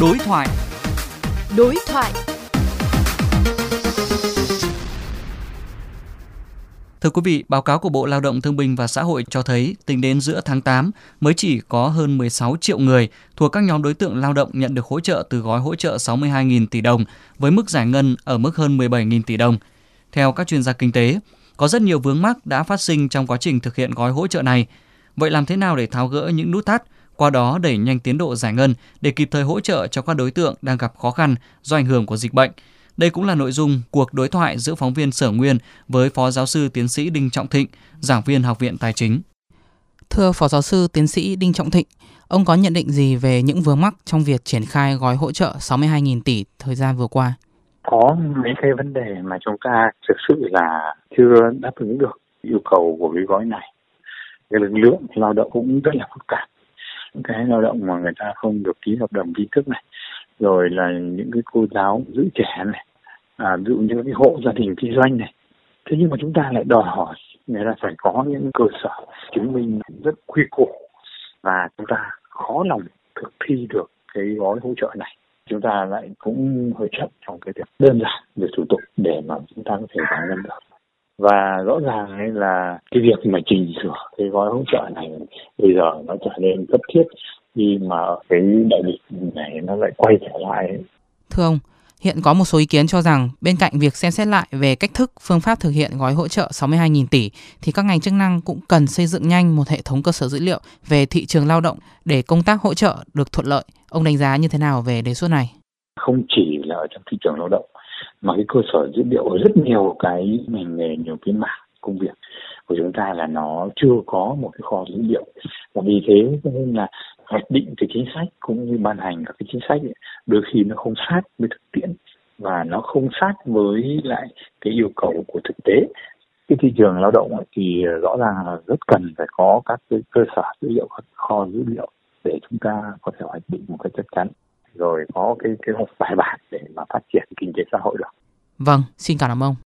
Đối thoại. Đối thoại. Thưa quý vị, báo cáo của Bộ Lao động Thương binh và Xã hội cho thấy tính đến giữa tháng 8 mới chỉ có hơn 16 triệu người thuộc các nhóm đối tượng lao động nhận được hỗ trợ từ gói hỗ trợ 62.000 tỷ đồng với mức giải ngân ở mức hơn 17.000 tỷ đồng. Theo các chuyên gia kinh tế, có rất nhiều vướng mắc đã phát sinh trong quá trình thực hiện gói hỗ trợ này. Vậy làm thế nào để tháo gỡ những nút thắt, qua đó đẩy nhanh tiến độ giải ngân để kịp thời hỗ trợ cho các đối tượng đang gặp khó khăn do ảnh hưởng của dịch bệnh? Đây cũng là nội dung cuộc đối thoại giữa phóng viên Sở Nguyên với Phó Giáo sư Tiến sĩ Đinh Trọng Thịnh, giảng viên Học viện Tài chính. Thưa Phó Giáo sư Tiến sĩ Đinh Trọng Thịnh, ông có nhận định gì về những vướng mắc trong việc triển khai gói hỗ trợ 62.000 tỷ thời gian vừa qua? Có mấy cái vấn đề mà chúng ta thực sự là chưa đáp ứng được yêu cầu của cái gói này. Cái lực lượng lao động cũng rất là phức tạp. Cái lao động mà người ta không được ký hợp đồng chính thức này, rồi là những cái cô giáo giữ trẻ này, à, ví dụ như cái hộ gia đình kinh doanh này. Thế nhưng mà chúng ta lại đòi hỏi người ta phải có những cơ sở chứng minh rất quy củ và chúng ta khó lòng thực thi được cái gói hỗ trợ này chúng ta lại cũng hơi chậm trong cái việc đơn giản về thủ tục để mà chúng ta có thể giải ngân được và rõ ràng ấy là cái việc mà chỉnh sửa cái gói hỗ trợ này bây giờ nó trở nên cấp thiết khi mà cái đại dịch này nó lại quay trở lại Thưa ông, hiện có một số ý kiến cho rằng bên cạnh việc xem xét lại về cách thức, phương pháp thực hiện gói hỗ trợ 62.000 tỷ thì các ngành chức năng cũng cần xây dựng nhanh một hệ thống cơ sở dữ liệu về thị trường lao động để công tác hỗ trợ được thuận lợi. Ông đánh giá như thế nào về đề xuất này? không chỉ là ở trong thị trường lao động mà cái cơ sở dữ liệu ở rất nhiều cái ngành nghề nhiều cái mảng công việc của chúng ta là nó chưa có một cái kho dữ liệu. Và vì thế cho nên là hoạch định cái chính sách cũng như ban hành các cái chính sách ấy, đôi khi nó không sát với thực tiễn và nó không sát với lại cái yêu cầu của thực tế. Cái thị trường lao động thì ờ, rõ ràng là rất cần phải có các cái cơ sở dữ liệu các kho dữ liệu để chúng ta có thể hoạch định một cách chắc chắn rồi có cái kế hoạch bài bản để mà phát triển kinh tế xã hội được. Vâng, xin cảm ơn ông.